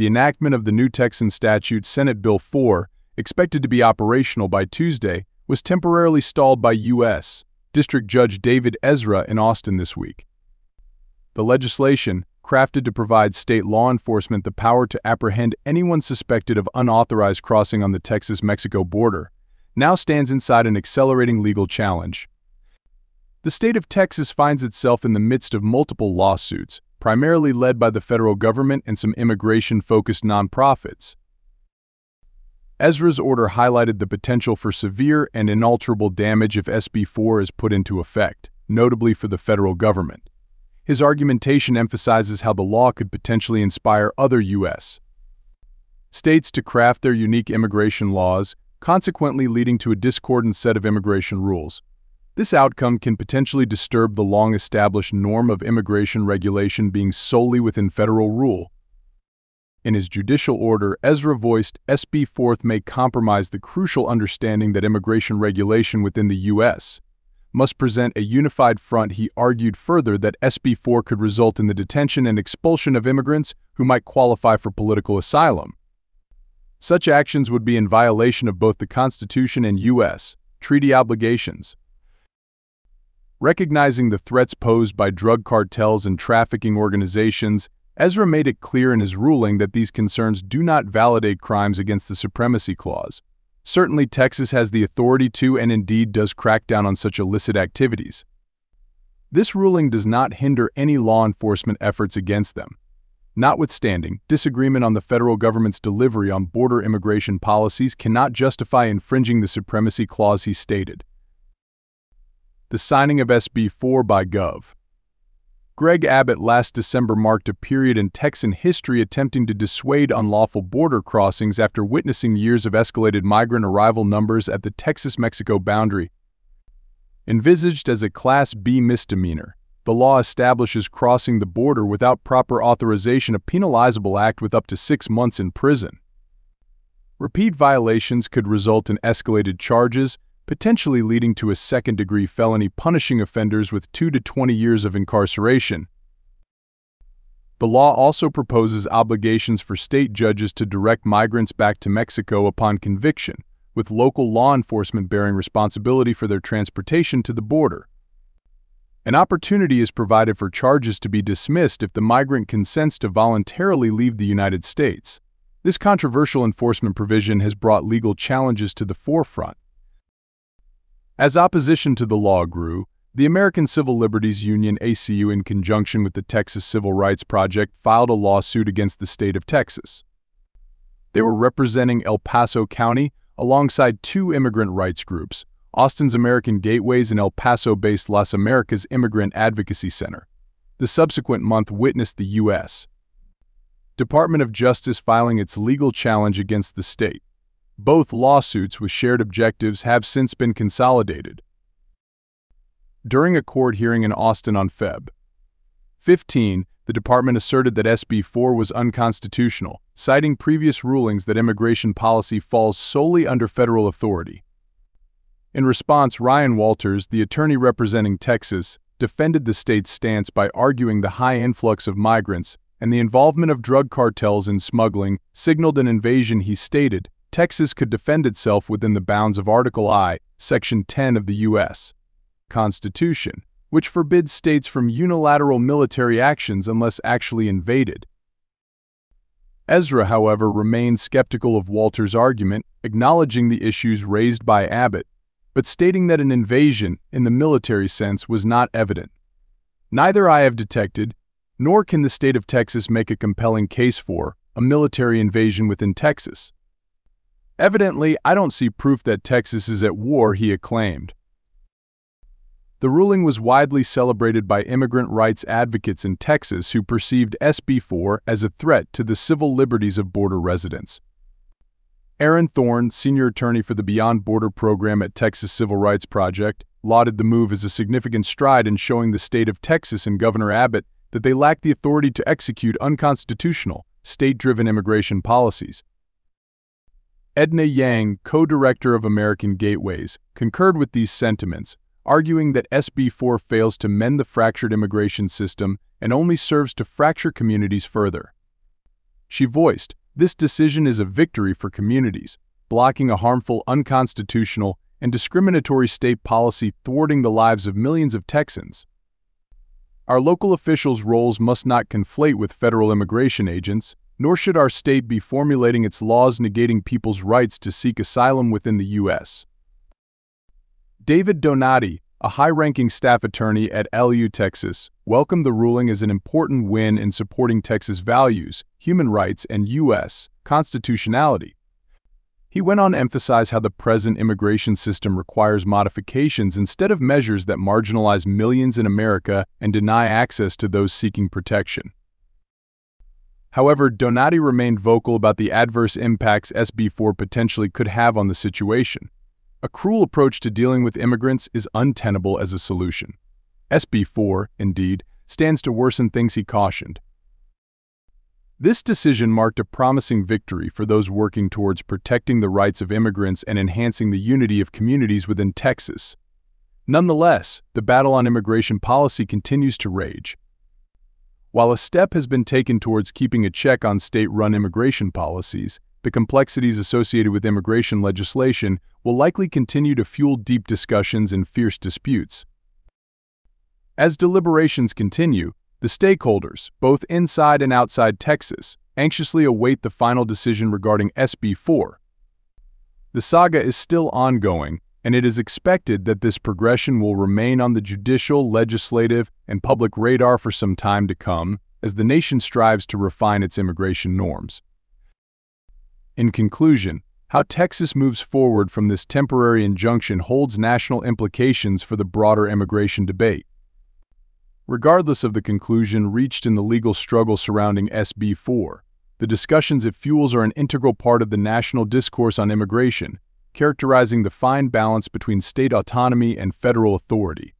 the enactment of the new Texan statute Senate Bill 4, expected to be operational by Tuesday, was temporarily stalled by U.S. District Judge David Ezra in Austin this week. The legislation, crafted to provide state law enforcement the power to apprehend anyone suspected of unauthorized crossing on the Texas-Mexico border, now stands inside an accelerating legal challenge. The state of Texas finds itself in the midst of multiple lawsuits, primarily led by the federal government and some immigration-focused nonprofits. Ezra's order highlighted the potential for severe and inalterable damage if SB 4 is put into effect, notably for the federal government. His argumentation emphasizes how the law could potentially inspire other U.S. states to craft their unique immigration laws, consequently leading to a discordant set of immigration rules. This outcome can potentially disturb the long-established norm of immigration regulation being solely within federal rule. In his judicial order, Ezra voiced SB 4th may compromise the crucial understanding that immigration regulation within the U.S. must present a unified front. He argued further that SB 4 could result in the detention and expulsion of immigrants who might qualify for political asylum. Such actions would be in violation of both the Constitution and U.S. treaty obligations. Recognizing the threats posed by drug cartels and trafficking organizations, Ezra made it clear in his ruling that these concerns do not validate crimes against the Supremacy Clause. Certainly, Texas has the authority to and indeed does crack down on such illicit activities. This ruling does not hinder any law enforcement efforts against them. Notwithstanding, disagreement on the federal government's delivery on border immigration policies cannot justify infringing the Supremacy Clause, he stated the signing of SB 4 by Gov. Greg Abbott last December marked a period in Texan history attempting to dissuade unlawful border crossings after witnessing years of escalated migrant arrival numbers at the Texas-Mexico boundary. Envisaged as a Class B misdemeanor, the law establishes crossing the border without proper authorization a penalizable act with up to six months in prison. Repeat violations could result in escalated charges, potentially leading to a second-degree felony punishing offenders with 2 to 20 years of incarceration. The law also proposes obligations for state judges to direct migrants back to Mexico upon conviction, with local law enforcement bearing responsibility for their transportation to the border. An opportunity is provided for charges to be dismissed if the migrant consents to voluntarily leave the United States. This controversial enforcement provision has brought legal challenges to the forefront. As opposition to the law grew, the American Civil Liberties Union ACLU in conjunction with the Texas Civil Rights Project filed a lawsuit against the state of Texas. They were representing El Paso County alongside two immigrant rights groups, Austin's American Gateways and El Paso-based Las Americas Immigrant Advocacy Center. The subsequent month witnessed the U.S. Department of Justice filing its legal challenge against the state. Both lawsuits with shared objectives have since been consolidated. During a court hearing in Austin on Feb. 15, the department asserted that SB 4 was unconstitutional, citing previous rulings that immigration policy falls solely under federal authority. In response, Ryan Walters, the attorney representing Texas, defended the state's stance by arguing the high influx of migrants and the involvement of drug cartels in smuggling signaled an invasion he stated Texas could defend itself within the bounds of Article I, Section 10 of the U.S. Constitution, which forbids states from unilateral military actions unless actually invaded. Ezra, however, remained skeptical of Walters' argument, acknowledging the issues raised by Abbott, but stating that an invasion, in the military sense, was not evident. Neither I have detected, nor can the state of Texas make a compelling case for, a military invasion within Texas. Evidently, I don't see proof that Texas is at war, he acclaimed. The ruling was widely celebrated by immigrant rights advocates in Texas who perceived SB 4 as a threat to the civil liberties of border residents. Aaron Thorne, senior attorney for the Beyond Border program at Texas Civil Rights Project, lauded the move as a significant stride in showing the state of Texas and Governor Abbott that they lack the authority to execute unconstitutional, state-driven immigration policies. Edna Yang, co-director of American Gateways, concurred with these sentiments, arguing that SB 4 fails to mend the fractured immigration system and only serves to fracture communities further. she voiced, this decision is a victory for communities, blocking a harmful, unconstitutional, and discriminatory state policy thwarting the lives of millions of Texans. Our local officials' roles must not conflate with federal immigration agents, nor should our state be formulating its laws negating people's rights to seek asylum within the U.S. David Donatti, a high-ranking staff attorney at ACLU Texas, welcomed the ruling as an important win in supporting Texas values, human rights, and U.S. constitutionality. He went on to emphasize how the present immigration system requires modifications instead of measures that marginalize millions in America and deny access to those seeking protection. However, Donatti remained vocal about the adverse impacts SB4 potentially could have on the situation. A cruel approach to dealing with immigrants is untenable as a solution. SB4, indeed, stands to worsen things he cautioned. This decision marked a promising victory for those working towards protecting the rights of immigrants and enhancing the unity of communities within Texas. Nonetheless, the battle on immigration policy continues to rage. While a step has been taken towards keeping a check on state-run immigration policies, the complexities associated with immigration legislation will likely continue to fuel deep discussions and fierce disputes. As deliberations continue, the stakeholders, both inside and outside Texas, anxiously await the final decision regarding SB 4. The saga is still ongoing, and it is expected that this progression will remain on the judicial, legislative, and public radar for some time to come as the nation strives to refine its immigration norms. In conclusion, how Texas moves forward from this temporary injunction holds national implications for the broader immigration debate. Regardless of the conclusion reached in the legal struggle surrounding SB 4, the discussions it fuels are an integral part of the national discourse on immigration, characterizing the fine balance between state autonomy and federal authority.